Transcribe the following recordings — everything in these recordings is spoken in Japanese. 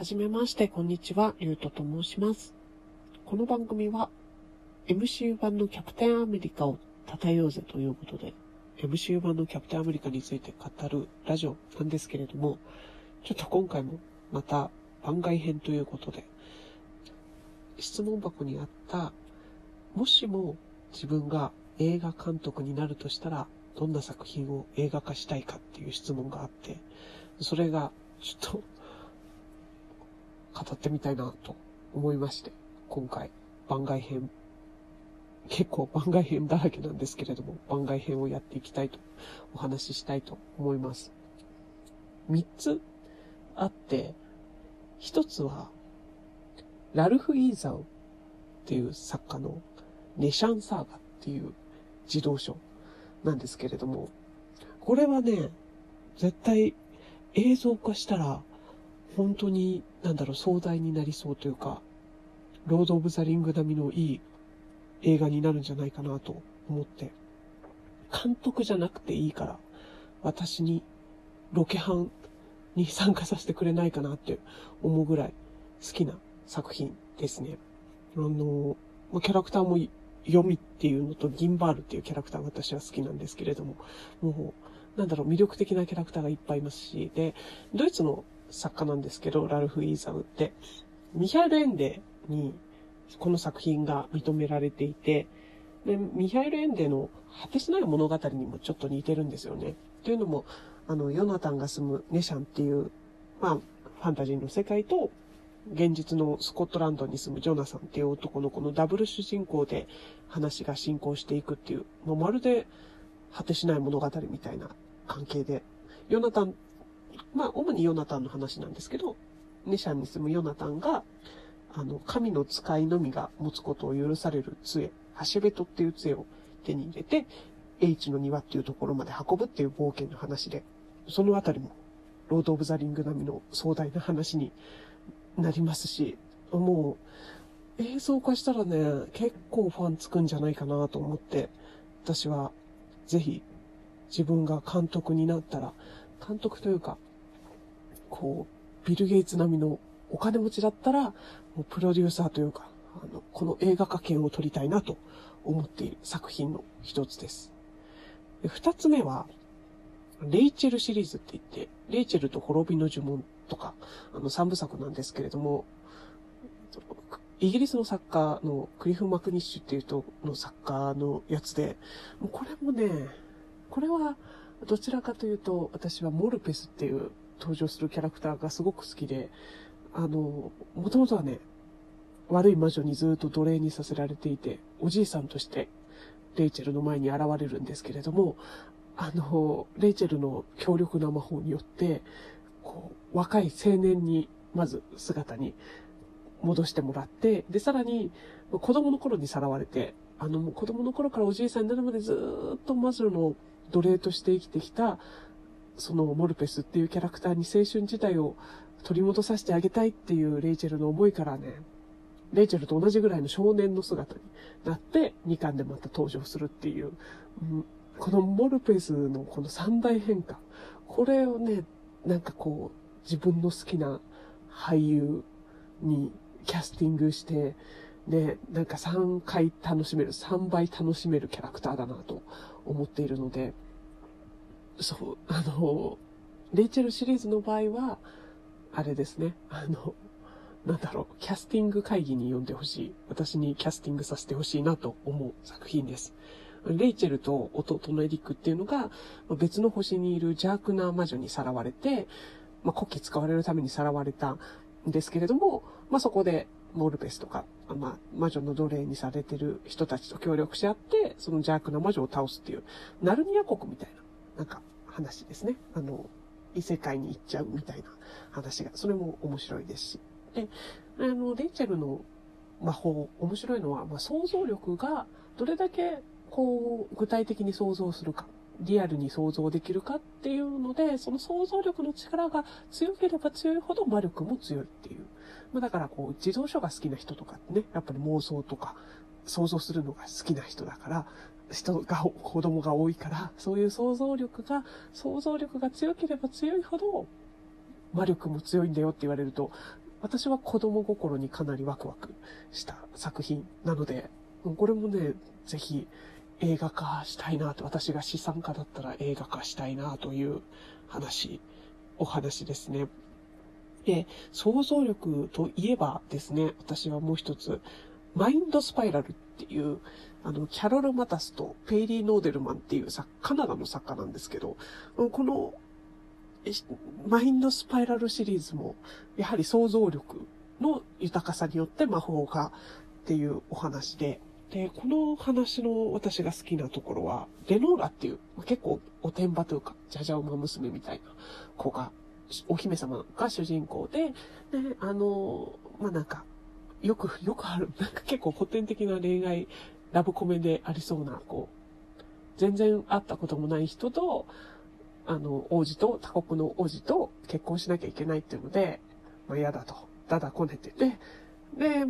はじめまして、こんにちは、ゆうとと申します。この番組は、MCU 版のキャプテンアメリカを称えようぜということで、MCU 版のキャプテンアメリカについて語るラジオなんですけれども、ちょっと今回もまた番外編ということで、質問箱にあった、もしも自分が映画監督になるとしたら、どんな作品を映画化したいかっていう質問があって、それがちょっと語ってみたいなと思いまして、今回番外編、結構番外編だらけなんですけれども、番外編をやっていきたいと、お話ししたいと思います。三つあって、一つは、ラルフ・イーザウっていう作家のネシャン・サーガっていう児童書なんですけれども、これはね、絶対映像化したら、本当に、なんだろう、壮大になりそうというか、ロード・オブ・ザ・リング並みのいい映画になるんじゃないかなと思って、監督じゃなくていいから、私にロケハンに参加させてくれないかなって思うぐらい好きな作品ですね。あの、キャラクターも読みっていうのとギンバールっていうキャラクターが私は好きなんですけれども、もう、なんだろう、魅力的なキャラクターがいっぱいいますし、で、ドイツの作家なんですけど、ラルフ・イーザムって、ミハエル・エンデにこの作品が認められていて、で、ミハエル・エンデの果てしない物語にもちょっと似てるんですよね。というのも、あの、ヨナタンが住むネシャンっていう、まあ、ファンタジーの世界と、現実のスコットランドに住むジョナサンっていう男の子のダブル主人公で話が進行していくっていう、もうまるで果てしない物語みたいな関係で、ヨナタン、まあ、主にヨナタンの話なんですけど、ネシャンに住むヨナタンが、あの、神の使いのみが持つことを許される杖、ハシベトっていう杖を手に入れて、H の庭っていうところまで運ぶっていう冒険の話で、そのあたりも、ロード・オブ・ザ・リング並みの壮大な話になりますし、もう、映像化したらね、結構ファンつくんじゃないかなと思って、私は、ぜひ、自分が監督になったら、監督というか、こう、ビル・ゲイツ並みのお金持ちだったら、もうプロデューサーというか、あの、この映画化権を取りたいなと思っている作品の一つです。で二つ目は、レイチェルシリーズって言って、レイチェルと滅びの呪文とか、あの三部作なんですけれども、イギリスの作家のクリフ・マクニッシュっていう人の作家のやつで、もうこれもね、これはどちらかというと、私はモルペスっていう登場するキャラクターがすごく好きで、あの、もともとはね、悪い魔女にずっと奴隷にさせられていて、おじいさんとしてレイチェルの前に現れるんですけれども、あの、レイチェルの強力な魔法によって、こう、若い青年に、まず姿に戻してもらって、で、さらに、子供の頃にさらわれて、あの、子供の頃からおじいさんになるまでずっと魔女の奴隷として生きてきた、そのモルペスっていうキャラクターに青春時代を取り戻させてあげたいっていうレイチェルの思いからね、レイチェルと同じぐらいの少年の姿になって、2巻でまた登場するっていう、うんこのモルペスのこの三大変化、これをね、なんかこう、自分の好きな俳優にキャスティングして、で、なんか3回楽しめる、3倍楽しめるキャラクターだなと思っているので、そう、あの、レイチェルシリーズの場合は、あれですね、あの、なんだろう、キャスティング会議に呼んでほしい。私にキャスティングさせてほしいなと思う作品です。レイチェルと弟のエリックっていうのが、別の星にいる邪悪な魔女にさらわれて、まあ、古希使われるためにさらわれたんですけれども、まあ、そこで、モルペスとか、まあ、魔女の奴隷にされてる人たちと協力し合って、その邪悪な魔女を倒すっていう、ナルニア国みたいな、なんか、話ですね。あの、異世界に行っちゃうみたいな話が、それも面白いですし。で、あの、レイチェルの魔法、面白いのは、まあ、想像力がどれだけ、こう、具体的に想像するか。リアルに想像できるかっていうので、その想像力の力が強ければ強いほど魔力も強いっていう。まあだからこう、自動書が好きな人とかってね、やっぱり妄想とか想像するのが好きな人だから、人が、子供が多いから、そういう想像力が、想像力が強ければ強いほど、魔力も強いんだよって言われると、私は子供心にかなりワクワクした作品なので、これもね、ぜひ映画化したいなと、私が資産家だったら映画化したいなという話、お話ですね。で、想像力といえばですね、私はもう一つ、マインドスパイラルっていう、あの、キャロル・マタスとペイリー・ノーデルマンっていうさ、カナダの作家なんですけど、この、マインドスパイラルシリーズも、やはり想像力の豊かさによって魔法がっていうお話で、で、この話の私が好きなところは、レノーラっていう、結構おてんばというか、じゃじゃ馬娘みたいな子が、お姫様が主人公で、で、あの、まあ、なんか、よく、よくある、なんか結構古典的な恋愛、ラブコメでありそうな、こう、全然会ったこともない人と、あの、王子と、他国の王子と結婚しなきゃいけないっていうので、まあ、嫌だと、だだこねて。て、で、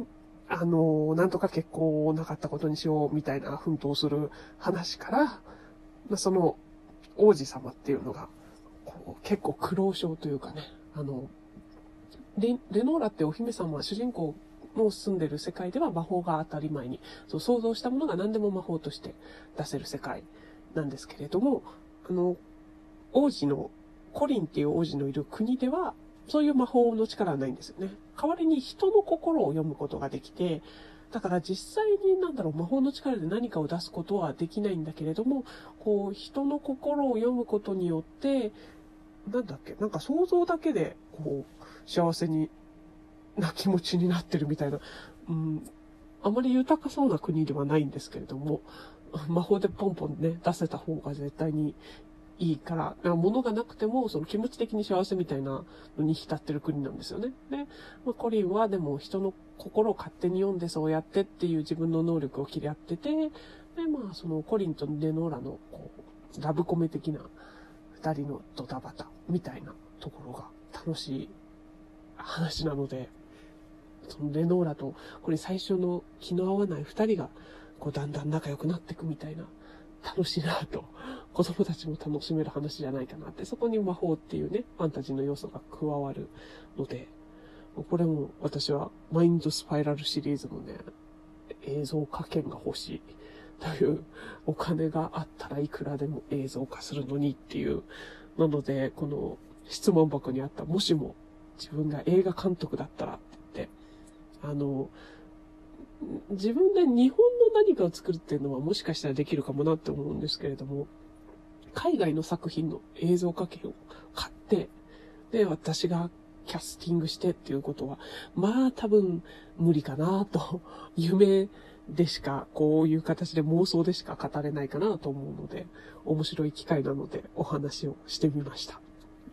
あの、なんとか結婚をなかったことにしようみたいな奮闘する話から、まあ、その王子様っていうのが、こう結構苦労症というかね、あの、レレノーラってお姫様は主人公の住んでる世界では魔法が当たり前に、そう想像したものが何でも魔法として出せる世界なんですけれども、あの、王子の、コリンっていう王子のいる国では、そういう魔法の力はないんですよね。代わりに人の心を読むことができて、だから実際になんだろう、魔法の力で何かを出すことはできないんだけれども、こう、人の心を読むことによって、なんだっけ、なんか想像だけで、こう、幸せにな気持ちになってるみたいな、うん、あまり豊かそうな国ではないんですけれども、魔法でポンポンね、出せた方が絶対にいいから、から物がなくても、その気持ち的に幸せみたいなのに浸ってる国なんですよね。で、まあ、コリンはでも人の心を勝手に読んでそうやってっていう自分の能力を切り合ってて、で、まあ、そのコリンとネノーラの、こう、ラブコメ的な二人のドタバタみたいなところが楽しい話なので、そのレノーラと、これ最初の気の合わない二人が、こう、だんだん仲良くなっていくみたいな、楽しいなと子供たちも楽しめる話じゃないかなって、そこに魔法っていうね、ファンタジーの要素が加わるので、これも私はマインドスパイラルシリーズのね、映像化権が欲しいというお金があったらいくらでも映像化するのにっていう。なので、この質問箱にあったもしも自分が映画監督だったら、あの、自分で日本の何かを作るっていうのはもしかしたらできるかもなって思うんですけれども、海外の作品の映像化権を買って、で、私がキャスティングしてっていうことは、まあ多分無理かなと、夢でしか、こういう形で妄想でしか語れないかなと思うので、面白い機会なのでお話をしてみました。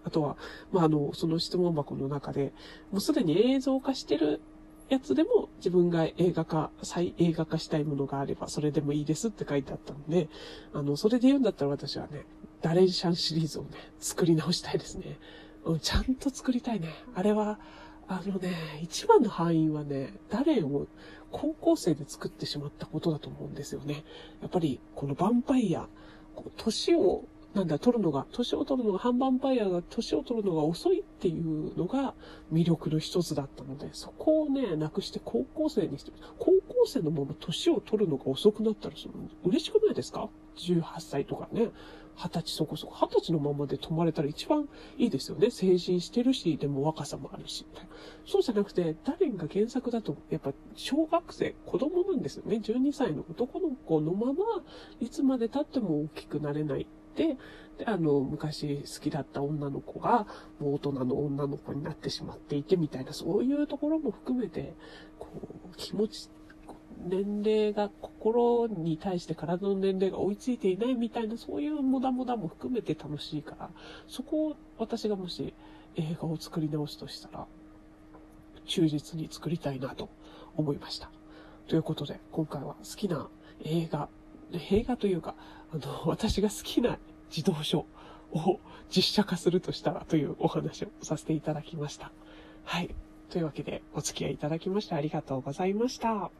あとは、まあ、あの、その質問箱の中で、もうすでに映像化してるやつでも自分が映画化、再映画化したいものがあればそれでもいいですって書いてあったんで、あの、それで言うんだったら私はね、ダレンシャンシリーズをね、作り直したいですね。うん、ちゃんと作りたいね。あれは、あのね、一番の範囲はね、ダレンを高校生で作ってしまったことだと思うんですよね。やっぱり、このヴァンパイア、年をなんだ、取るのが、年を取るのが、半ンパイアが年を取るのが遅いっていうのが魅力の一つだったので、そこをね、なくして高校生にして、高校生のまま年を取るのが遅くなったら、その、嬉しくないですか ?18 歳とかね。二十歳そこそこ、二十歳のままで泊まれたら一番いいですよね。成人してるし、でも若さもあるし。そうじゃなくて、ダレンが原作だと、やっぱ小学生、子供なんですよね。12歳の男の子のまま、いつまで経っても大きくなれない。で、あの、昔好きだった女の子が、もう大人の女の子になってしまっていてみたいな、そういうところも含めて、こう、気持ち、年齢が、心に対して体の年齢が追いついていないみたいな、そういうモダモダも含めて楽しいから、そこを私がもし映画を作り直すとしたら、忠実に作りたいなと思いました。ということで、今回は好きな映画、映画というか、あの、私が好きな児童書を実写化するとしたらというお話をさせていただきました。はい。というわけでお付き合いいただきましてありがとうございました。